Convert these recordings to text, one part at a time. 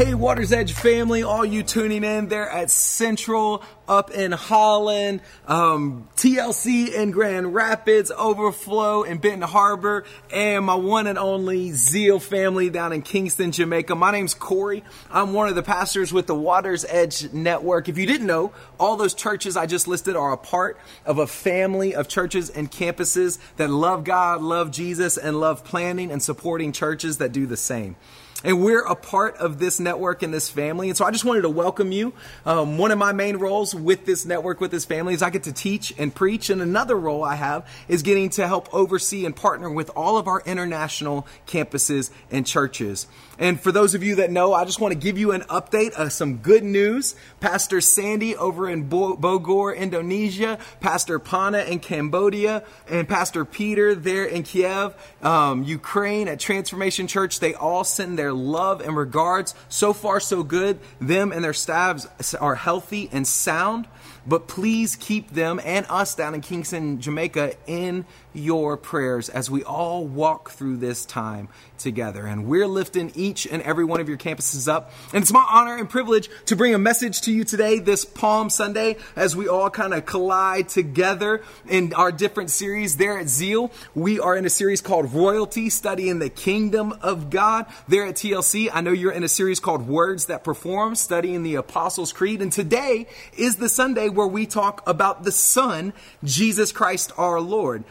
Hey, Water's Edge family, all you tuning in there at Central up in Holland, um, TLC in Grand Rapids, Overflow in Benton Harbor, and my one and only Zeal family down in Kingston, Jamaica. My name's Corey. I'm one of the pastors with the Water's Edge Network. If you didn't know, all those churches I just listed are a part of a family of churches and campuses that love God, love Jesus, and love planning and supporting churches that do the same. And we're a part of this network and this family. And so I just wanted to welcome you. Um, one of my main roles with this network, with this family, is I get to teach and preach. And another role I have is getting to help oversee and partner with all of our international campuses and churches. And for those of you that know, I just want to give you an update of some good news. Pastor Sandy over in Bogor, Indonesia, Pastor Pana in Cambodia, and Pastor Peter there in Kiev, um, Ukraine at Transformation Church, they all send their love and regards. So far, so good. Them and their staffs are healthy and sound. But please keep them and us down in Kingston, Jamaica in your prayers as we all walk through this time together. And we're lifting each and every one of your campuses up. And it's my honor and privilege to bring a message to you today, this Palm Sunday, as we all kind of collide together in our different series there at Zeal. We are in a series called Royalty, studying the kingdom of God. There at TLC, I know you're in a series called Words That Perform, studying the Apostles' Creed. And today is the Sunday where we talk about the Son, Jesus Christ our Lord.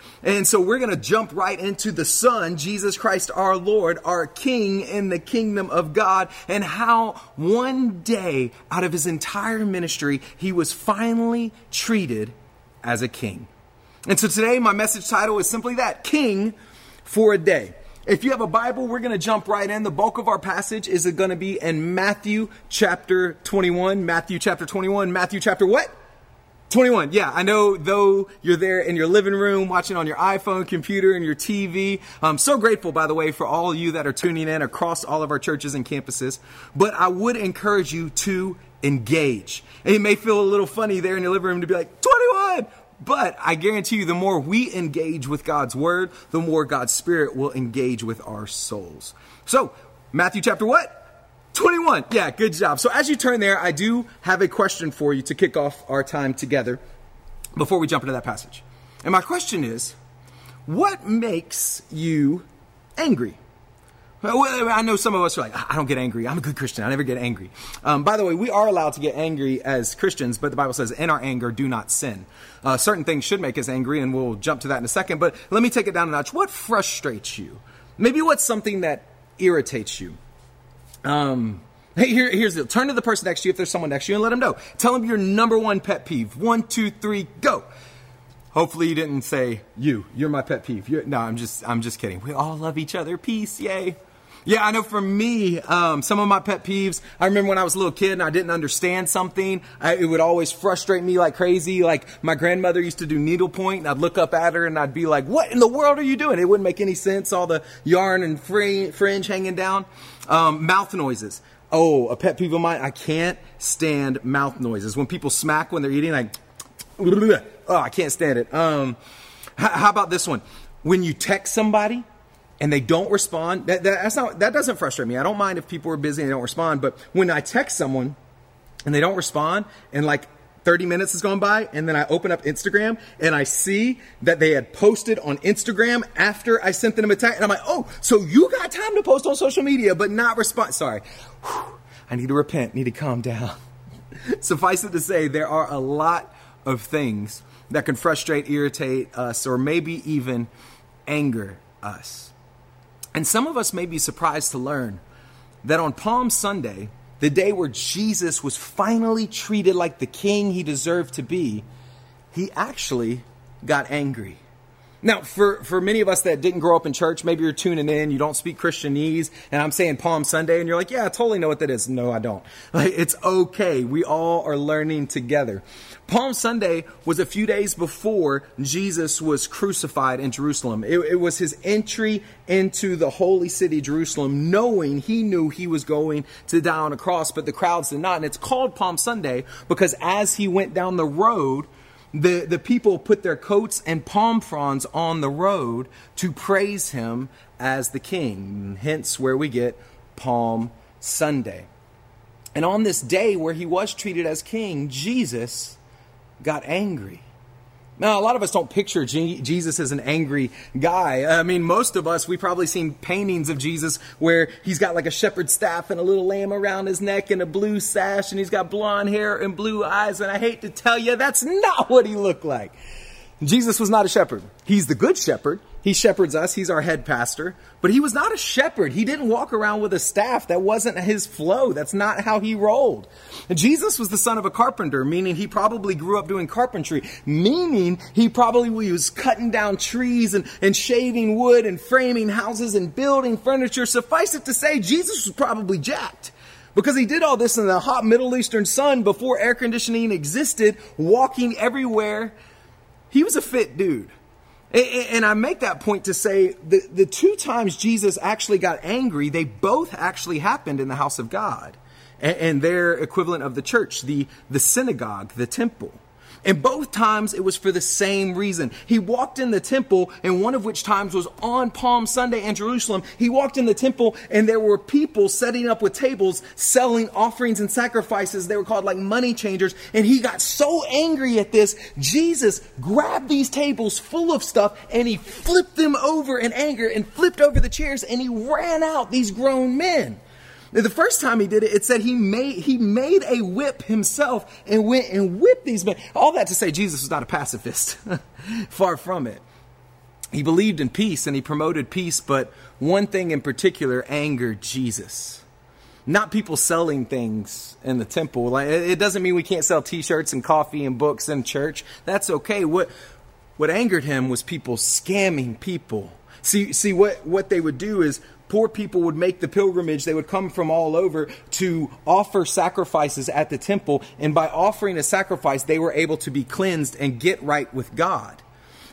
So we're going to jump right into the Son, Jesus Christ our Lord, our King in the kingdom of God, and how one day out of his entire ministry, he was finally treated as a king. And so today, my message title is simply that King for a Day. If you have a Bible, we're going to jump right in. The bulk of our passage is going to be in Matthew chapter 21. Matthew chapter 21. Matthew chapter what? 21. Yeah, I know though you're there in your living room watching on your iPhone, computer, and your TV. I'm so grateful, by the way, for all of you that are tuning in across all of our churches and campuses. But I would encourage you to engage. And it may feel a little funny there in your living room to be like, 21! But I guarantee you, the more we engage with God's word, the more God's spirit will engage with our souls. So, Matthew chapter what? 21. Yeah, good job. So as you turn there, I do have a question for you to kick off our time together before we jump into that passage. And my question is, what makes you angry? Well, I know some of us are like, I don't get angry. I'm a good Christian. I never get angry. Um, by the way, we are allowed to get angry as Christians, but the Bible says, in our anger, do not sin. Uh, certain things should make us angry, and we'll jump to that in a second. But let me take it down a notch. What frustrates you? Maybe what's something that irritates you? Um, hey, here, here's the turn to the person next to you if there's someone next to you and let them know. Tell them your number one pet peeve. One, two, three, go. Hopefully you didn't say you. You're my pet peeve. You're, no, I'm just I'm just kidding. We all love each other. Peace, yay. Yeah, I know for me, um, some of my pet peeves, I remember when I was a little kid and I didn't understand something, I, it would always frustrate me like crazy. Like my grandmother used to do needlepoint and I'd look up at her and I'd be like, what in the world are you doing? It wouldn't make any sense, all the yarn and fringe hanging down. Um, mouth noises. Oh, a pet peeve of mine, I can't stand mouth noises. When people smack when they're eating, I, oh, I can't stand it. Um, how about this one? When you text somebody, and they don't respond, that, that, that's not, that doesn't frustrate me. I don't mind if people are busy and they don't respond, but when I text someone and they don't respond, and like 30 minutes has gone by, and then I open up Instagram and I see that they had posted on Instagram after I sent them a text, and I'm like, oh, so you got time to post on social media, but not respond. Sorry. Whew. I need to repent, need to calm down. Suffice it to say, there are a lot of things that can frustrate, irritate us, or maybe even anger us. And some of us may be surprised to learn that on Palm Sunday, the day where Jesus was finally treated like the king he deserved to be, he actually got angry. Now, for, for many of us that didn't grow up in church, maybe you're tuning in, you don't speak Christianese, and I'm saying Palm Sunday, and you're like, yeah, I totally know what that is. No, I don't. Like, it's okay. We all are learning together. Palm Sunday was a few days before Jesus was crucified in Jerusalem. It, it, was his entry into the holy city, Jerusalem, knowing he knew he was going to die on a cross, but the crowds did not. And it's called Palm Sunday because as he went down the road, the, the people put their coats and palm fronds on the road to praise him as the king. Hence, where we get Palm Sunday. And on this day where he was treated as king, Jesus got angry. Now, a lot of us don't picture Jesus as an angry guy. I mean, most of us, we've probably seen paintings of Jesus where he's got like a shepherd's staff and a little lamb around his neck and a blue sash and he's got blonde hair and blue eyes. And I hate to tell you, that's not what he looked like. Jesus was not a shepherd. He's the good shepherd. He shepherds us. He's our head pastor. But he was not a shepherd. He didn't walk around with a staff. That wasn't his flow. That's not how he rolled. And Jesus was the son of a carpenter, meaning he probably grew up doing carpentry, meaning he probably was cutting down trees and, and shaving wood and framing houses and building furniture. Suffice it to say, Jesus was probably jacked. Because he did all this in the hot Middle Eastern sun before air conditioning existed, walking everywhere. He was a fit dude. And I make that point to say the, the two times Jesus actually got angry, they both actually happened in the house of God and, their equivalent of the church, the, the synagogue, the temple. And both times it was for the same reason. He walked in the temple, and one of which times was on Palm Sunday in Jerusalem. He walked in the temple, and there were people setting up with tables, selling offerings and sacrifices. They were called like money changers. And he got so angry at this, Jesus grabbed these tables full of stuff and he flipped them over in anger and flipped over the chairs and he ran out these grown men. The first time he did it, it said he made, he made a whip himself and went and whipped these men. All that to say Jesus was not a pacifist. Far from it. He believed in peace and he promoted peace, but one thing in particular angered Jesus. Not people selling things in the temple. It doesn't mean we can't sell t-shirts and coffee and books in church. That's okay. What, what angered him was people scamming people. See, see what, what they would do is poor people would make the pilgrimage. They would come from all over to offer sacrifices at the temple. And by offering a sacrifice, they were able to be cleansed and get right with God.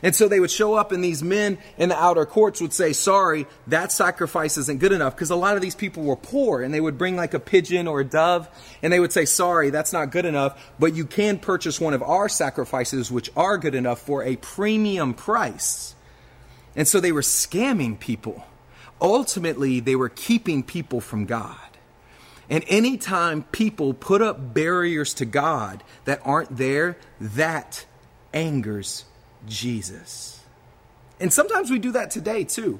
And so they would show up, and these men in the outer courts would say, Sorry, that sacrifice isn't good enough. Because a lot of these people were poor, and they would bring like a pigeon or a dove, and they would say, Sorry, that's not good enough, but you can purchase one of our sacrifices, which are good enough, for a premium price. And so they were scamming people ultimately they were keeping people from God. And anytime people put up barriers to God that aren't there, that angers Jesus. And sometimes we do that today too.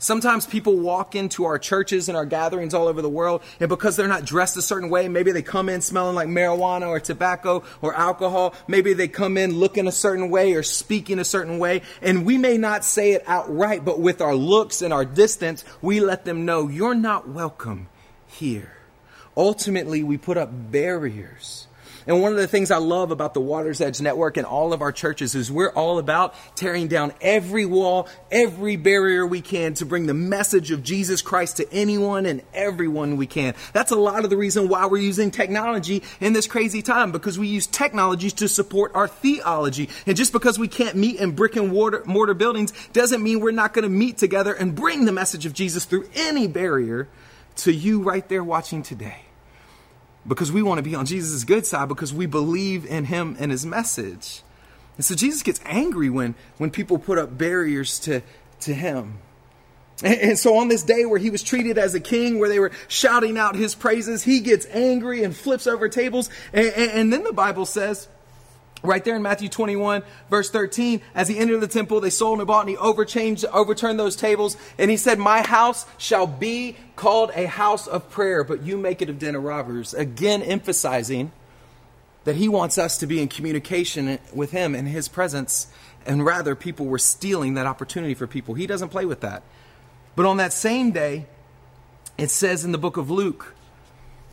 Sometimes people walk into our churches and our gatherings all over the world, and because they're not dressed a certain way, maybe they come in smelling like marijuana or tobacco or alcohol. Maybe they come in looking a certain way or speaking a certain way, and we may not say it outright, but with our looks and our distance, we let them know you're not welcome here. Ultimately, we put up barriers and one of the things I love about the Water's Edge Network and all of our churches is we're all about tearing down every wall, every barrier we can to bring the message of Jesus Christ to anyone and everyone we can. That's a lot of the reason why we're using technology in this crazy time because we use technologies to support our theology. And just because we can't meet in brick and mortar, mortar buildings doesn't mean we're not going to meet together and bring the message of Jesus through any barrier to you right there watching today because we want to be on Jesus' good side because we believe in him and his message. And so Jesus gets angry when, when people put up barriers to, to him. And, and so on this day where he was treated as a king, where they were shouting out his praises, he gets angry and flips over tables. And, and, and then the Bible says, Right there in Matthew 21, verse 13, as he entered the temple, they sold and bought, and he overchanged, overturned those tables. And he said, My house shall be called a house of prayer, but you make it a den of robbers. Again, emphasizing that he wants us to be in communication with him in his presence, and rather, people were stealing that opportunity for people. He doesn't play with that. But on that same day, it says in the book of Luke,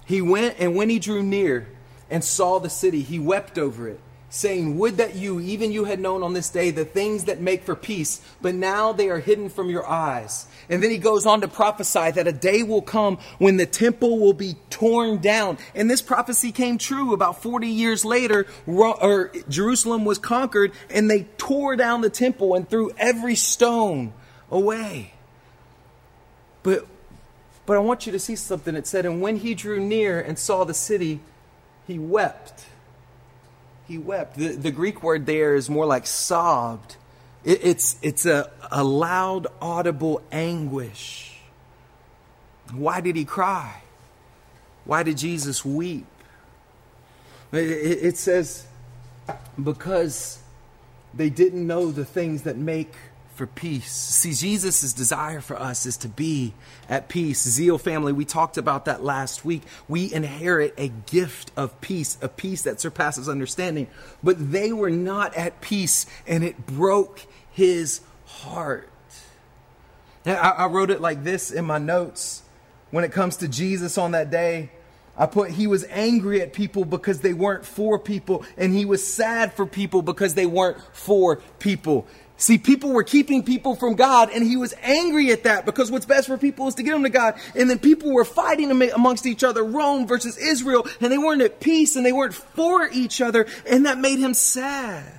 he went, and when he drew near and saw the city, he wept over it saying, Would that you, even you, had known on this day the things that make for peace, but now they are hidden from your eyes. And then he goes on to prophesy that a day will come when the temple will be torn down. And this prophecy came true about 40 years later. Or Jerusalem was conquered, and they tore down the temple and threw every stone away. But, but I want you to see something. It said, And when he drew near and saw the city, he wept he wept. The, the Greek word there is more like sobbed. It, it's it's a, a loud, audible anguish. Why did he cry? Why did Jesus weep? It says, because they didn't know the things that make for peace. See, Jesus' desire for us is to be at peace. Zeal family, we talked about that last week. We inherit a gift of peace, a peace that surpasses understanding. But they were not at peace, and it broke his heart. I, wrote it like this in my notes when it comes to Jesus on that day. I put he was angry at people because they weren't for people, and he was sad for people because they weren't for people. See, people were keeping people from God, and he was angry at that because what's best for people is to get them to God. And then people were fighting amongst each other, Rome versus Israel, and they weren't at peace and they weren't for each other, and that made him sad.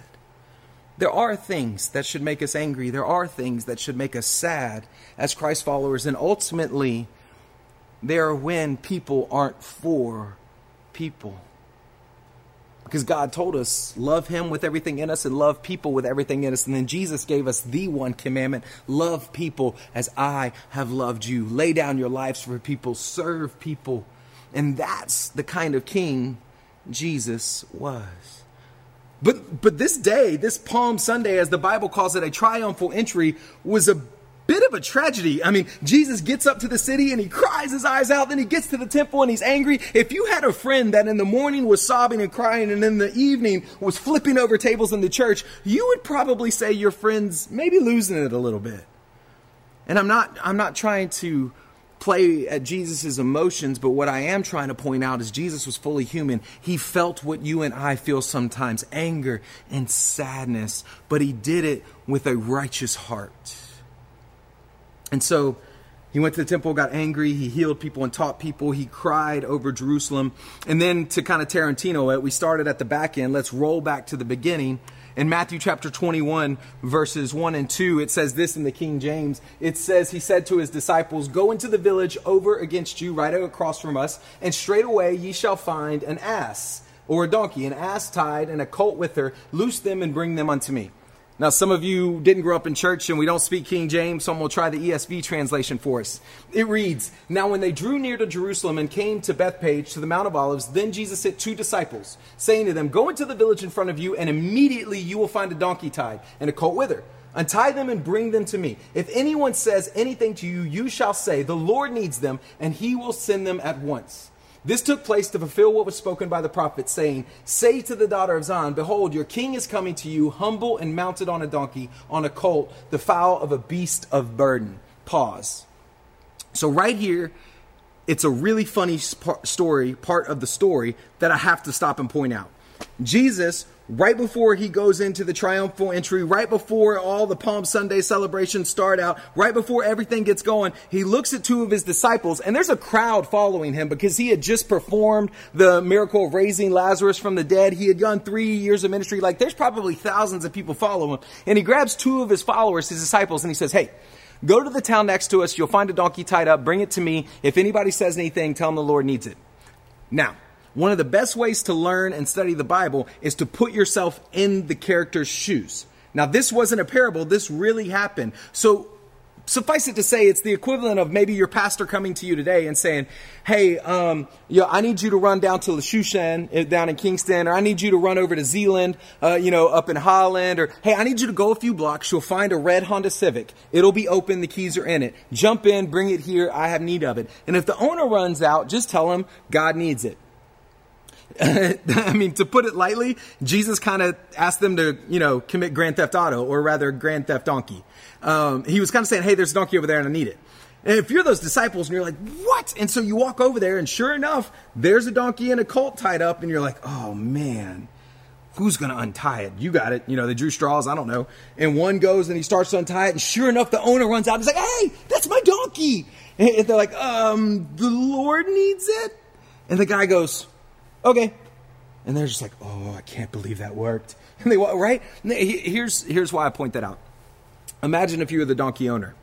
There are things that should make us angry. There are things that should make us sad as Christ followers, and ultimately, they are when people aren't for people. Because God told us, love Him with everything in us and love people with everything in us. And then Jesus gave us the one commandment love people as I have loved you. Lay down your lives for people, serve people. And that's the kind of king Jesus was. But, but this day, this Palm Sunday, as the Bible calls it, a triumphal entry, was a bit of a tragedy. I mean, Jesus gets up to the city and he cries his eyes out. Then he gets to the temple and he's angry. If you had a friend that in the morning was sobbing and crying and in the evening was flipping over tables in the church, you would probably say your friend's maybe losing it a little bit. And I'm not, I'm not trying to play at Jesus' emotions, but what I am trying to point out is Jesus was fully human. He felt what you and I feel sometimes anger and sadness, but he did it with a righteous heart. And so he went to the temple, got angry, he healed people and taught people, he cried over Jerusalem. And then to kind of Tarantino it, we started at the back end. Let's roll back to the beginning. In Matthew chapter 21, verses 1 and 2, it says this in the King James. It says, He said to his disciples, Go into the village over against you, right across from us, and straightway ye shall find an ass or a donkey, an ass tied, and a colt with her. Loose them and bring them unto me. Now, some of you didn't grow up in church and we don't speak King James, so I'm going to try the ESV translation for us. It reads Now, when they drew near to Jerusalem and came to Bethphage, to the Mount of Olives, then Jesus sent two disciples, saying to them, Go into the village in front of you, and immediately you will find a donkey tied and a colt with her. Untie them and bring them to me. If anyone says anything to you, you shall say, The Lord needs them, and he will send them at once. This took place to fulfill what was spoken by the prophet, saying, Say to the daughter of Zion, Behold, your king is coming to you, humble and mounted on a donkey, on a colt, the foal of a beast of burden. Pause. So, right here, it's a really funny story, part of the story, that I have to stop and point out. Jesus right before he goes into the triumphal entry, right before all the Palm Sunday celebrations start out, right before everything gets going, he looks at two of his disciples and there's a crowd following him because he had just performed the miracle of raising Lazarus from the dead. He had done three years of ministry. Like there's probably thousands of people following him. And he grabs two of his followers, his disciples, and he says, Hey, go to the town next to us. You'll find a donkey tied up. Bring it to me. If anybody says anything, tell them the Lord needs it. Now, one of the best ways to learn and study the Bible is to put yourself in the character's shoes. Now, this wasn't a parable, this really happened. So, suffice it to say, it's the equivalent of maybe your pastor coming to you today and saying, Hey, um, know, I need you to run down to Shushan uh, down in Kingston, or I need you to run over to Zeeland, uh, you know, up in Holland, or hey, I need you to go a few blocks. You'll find a red Honda Civic. It'll be open. The keys are in it. Jump in, bring it here. I have need of it. And if the owner runs out, just tell him God needs it. I mean, to put it lightly, Jesus kind of asked them to, you know, commit Grand Theft Auto, or rather, Grand Theft Donkey. Um, he was kind of saying, hey, there's a donkey over there and I need it. And if you're those disciples and you're like, what? And so you walk over there, and sure enough, there's a donkey and a colt tied up, and you're like, oh man, who's going to untie it? You got it. You know, they drew straws, I don't know. And one goes and he starts to untie it, and sure enough, the owner runs out and he's like, hey, that's my donkey. And they're like, um, the Lord needs it? And the guy goes, okay. And they're just like, oh, I can't believe that worked. And they right? Here's here's why I point that out. Imagine if you were the donkey owner.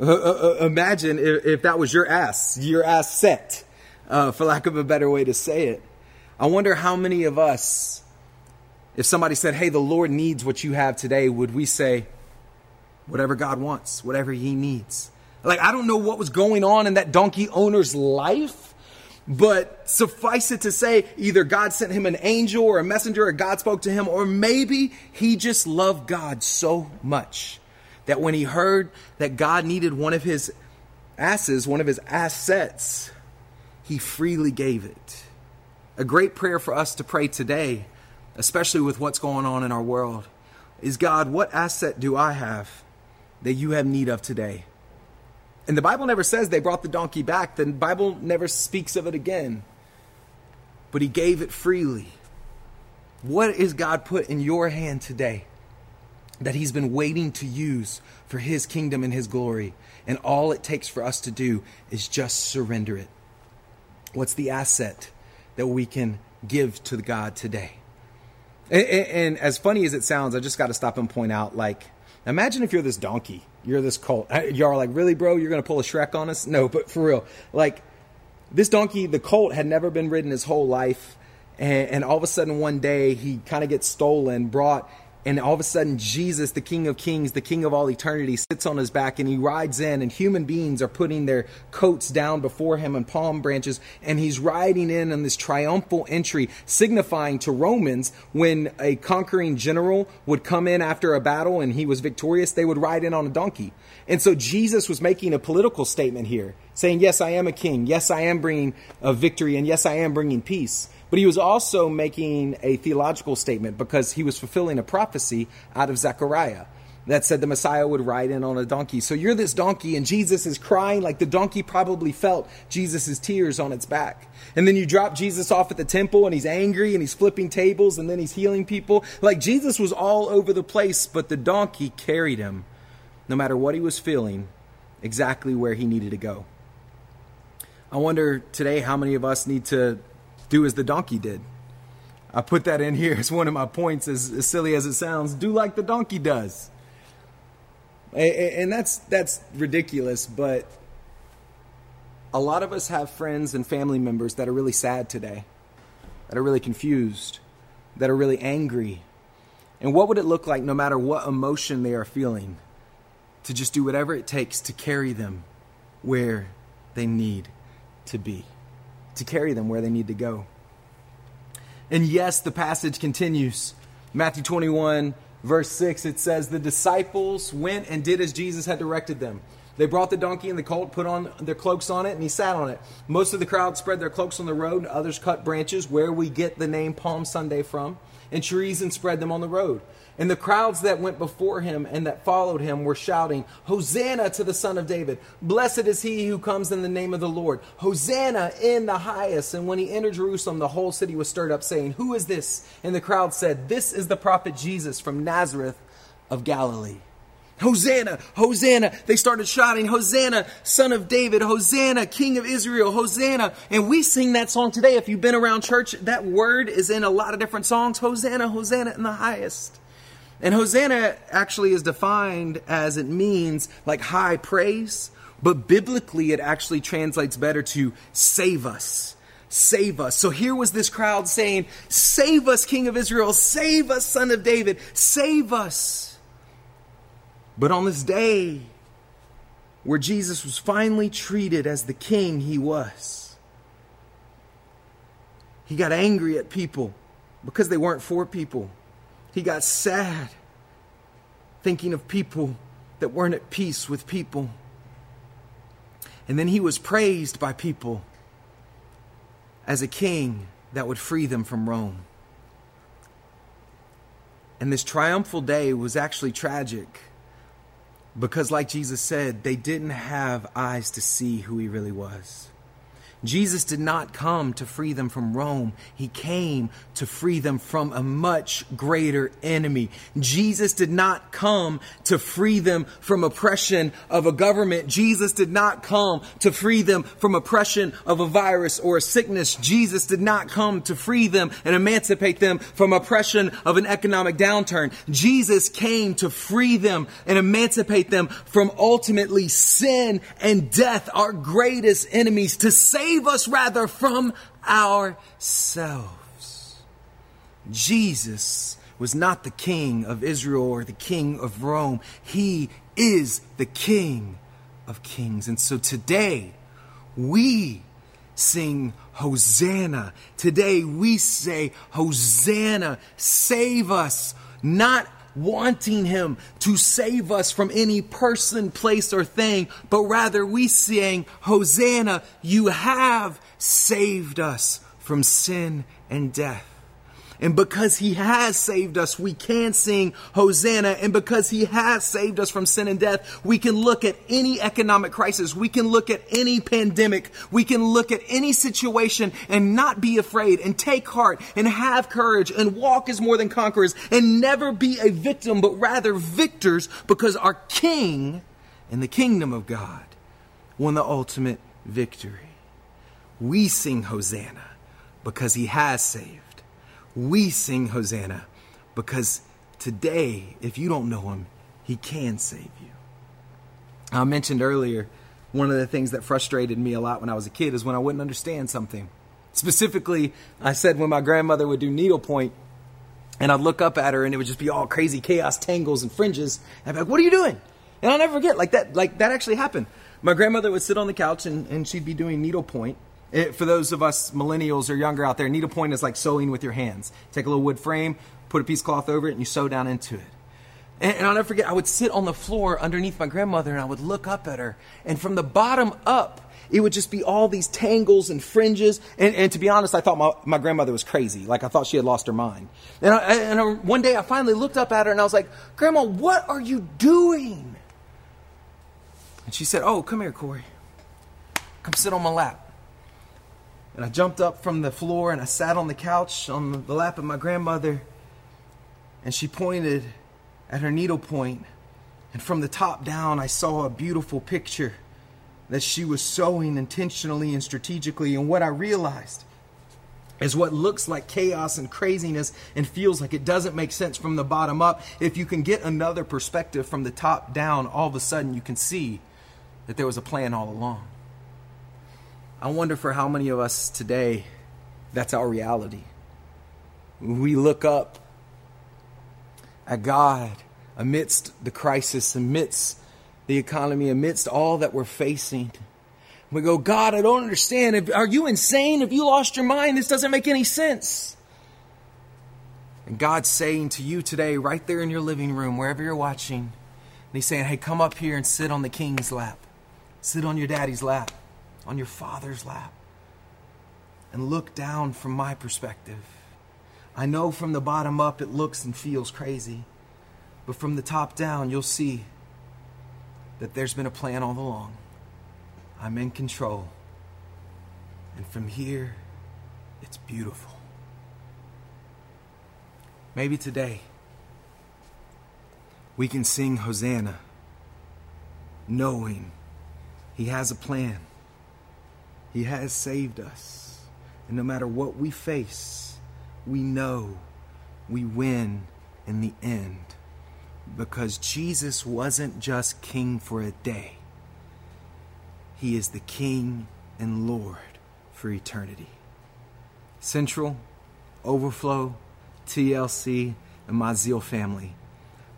Uh, uh, uh, imagine if, if, that was your ass, your ass set, uh, for lack of a better way to say it. I wonder how many of us, if somebody said, "Hey, the Lord needs what you have today," would we say, "Whatever God wants, whatever He needs"? Like I don't know what was going on in that donkey owner's life But suffice it to say, either God sent him an angel or a messenger, or God spoke to him, or maybe he just loved God so much that when he heard that God needed one of his asses, one of his assets, he freely gave it. A great prayer for us to pray today, especially with what's going on in our world, is God, what asset do I have that you have need of today? And the Bible never says they brought the donkey back. The Bible never speaks of it again. But he gave it freely. What is God put in your hand today that he's been waiting to use for his kingdom and his glory? And all it takes for us to do is just surrender it. What's the asset that we can give to God today? And, and, and as funny as it sounds, I just got to stop and point out like, imagine if you're this donkey you're this cult. Y'all are like, really, bro? You're going to pull a Shrek on us? No, but for real. Like, this donkey, the colt, had never been ridden his whole life. And, and all of a sudden, one day, he kind of gets stolen, brought and all of a sudden jesus the king of kings the king of all eternity sits on his back and he rides in and human beings are putting their coats down before him and palm branches and he's riding in on this triumphal entry signifying to romans when a conquering general would come in after a battle and he was victorious they would ride in on a donkey. And so jesus was making a political statement here saying yes i am a king. Yes i am bringing a victory and yes i am bringing peace but he was also making a theological statement because he was fulfilling a prophecy out of Zechariah that said the Messiah would ride in on a donkey. So you're this donkey, and Jesus is crying like the donkey probably felt Jesus' tears on its back. And then you drop Jesus off at the temple, and he's angry, and he's flipping tables, and then he's healing people. Like Jesus was all over the place, but the donkey carried him, no matter what he was feeling, exactly where he needed to go. I wonder today how many of us need to do as the donkey did. I put that in here as one of my points, as, as silly as it sounds. Do like the donkey does. And that's that's ridiculous, but a lot of us have friends and family members that are really sad today, that are really confused, that are really angry. And what would it look like, no matter what emotion they are feeling, to just do whatever it takes to carry them where they need to be? To carry them where they need to go. And yes, the passage continues. Matthew 21, verse 6, it says, The disciples went and did as Jesus had directed them. They brought the donkey and the colt, put on their cloaks on it, and he sat on it. Most of the crowd spread their cloaks on the road, and others cut branches, where we get the name Palm Sunday from, and trees and spread them on the road. And the crowds that went before him and that followed him were shouting, Hosanna to the Son of David! Blessed is he who comes in the name of the Lord! Hosanna in the highest! And when he entered Jerusalem, the whole city was stirred up, saying, Who is this? And the crowd said, This is the prophet Jesus from Nazareth of Galilee. Hosanna, Hosanna. They started shouting, Hosanna, son of David, Hosanna, king of Israel, Hosanna. And we sing that song today. If you've been around church, that word is in a lot of different songs. Hosanna, Hosanna in the highest. And Hosanna actually is defined as it means like high praise, but biblically it actually translates better to save us. Save us. So here was this crowd saying, Save us, King of Israel. Save us, Son of David. Save us. But on this day, where Jesus was finally treated as the king he was, he got angry at people because they weren't for people. He got sad thinking of people that weren't at peace with people. And then he was praised by people as a king that would free them from Rome. And this triumphal day was actually tragic because, like Jesus said, they didn't have eyes to see who he really was. Jesus did not come to free them from Rome. He came to free them from a much greater enemy. Jesus did not come to free them from oppression of a government. Jesus did not come to free them from oppression of a virus or a sickness. Jesus did not come to free them and emancipate them from oppression of an economic downturn. Jesus came to free them and emancipate them from ultimately sin and death, our greatest enemies, to save save us rather from ourselves. Jesus was not the king of Israel or the king of Rome. He is the king of kings. And so today, we sing Hosanna. Today we say, Hosanna, save us, not wanting him to save us from any person, place, or thing, but rather we sing, Hosanna, you have saved us from sin and death. And because he has saved us, we can sing Hosanna. And because he has saved us from sin and death, we can look at any economic crisis. We can look at any pandemic. We can look at any situation and not be afraid and take heart and have courage and walk as more than conquerors and never be a victim, but rather victors because our King in the kingdom of God won the ultimate victory. We sing Hosanna because he has saved we sing Hosanna because today, if you don't know him, he can save you. I mentioned earlier, one of the things that frustrated me a lot when I was a kid is when I wouldn't understand something. Specifically, I said when my grandmother would do needlepoint, and I'd look up at her and it would just be all crazy chaos, tangles, and fringes. I'd be like, what are you doing? And I'll never forget, like that, like that actually happened. My grandmother would sit on the couch and, and she'd be doing needlepoint. It, for those of us millennials or younger out there, needlepoint is like sewing with your hands. Take a little wood frame, put a piece of cloth over it, and you sew down into it. And, and I'll never forget, I would sit on the floor underneath my grandmother and I would look up at her. And from the bottom up, it would just be all these tangles and fringes. And, and to be honest, I thought my, my grandmother was crazy. Like I thought she had lost her mind. And, I, and I, one day I finally looked up at her and I was like, Grandma, what are you doing? And she said, Oh, come here, Corey. Come sit on my lap. And I jumped up from the floor and I sat on the couch on the lap of my grandmother. And she pointed at her needlepoint. And from the top down, I saw a beautiful picture that she was sewing intentionally and strategically. And what I realized is what looks like chaos and craziness and feels like it doesn't make sense from the bottom up. If you can get another perspective from the top down, all of a sudden you can see that there was a plan all along. I wonder for how many of us today that's our reality. We look up at God amidst the crisis, amidst the economy, amidst all that we're facing. We go, God, I don't understand. Are you insane? Have you lost your mind? This doesn't make any sense. And God's saying to you today, right there in your living room, wherever you're watching, and He's saying, hey, come up here and sit on the king's lap. Sit on your daddy's lap on your Father's lap and look down from my perspective. I know from the bottom up it looks and feels crazy, but from the top down you'll see that there's been a plan all along. I'm in control. And from here, it's beautiful. Maybe today we can sing Hosanna knowing He has a plan he has saved us. And no matter what we face, we know we win in the end. Because Jesus wasn't just king for a day, He is the king and Lord for eternity. Central, Overflow, TLC, and my Zeal family,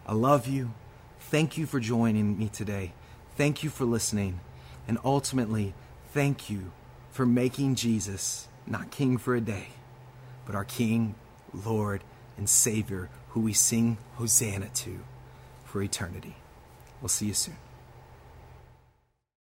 I love you. Thank you for joining me today. Thank you for listening. And ultimately, thank you for making Jesus not king for a day, but our King, Lord, and Savior, who we sing Hosanna to for eternity. We'll see you soon.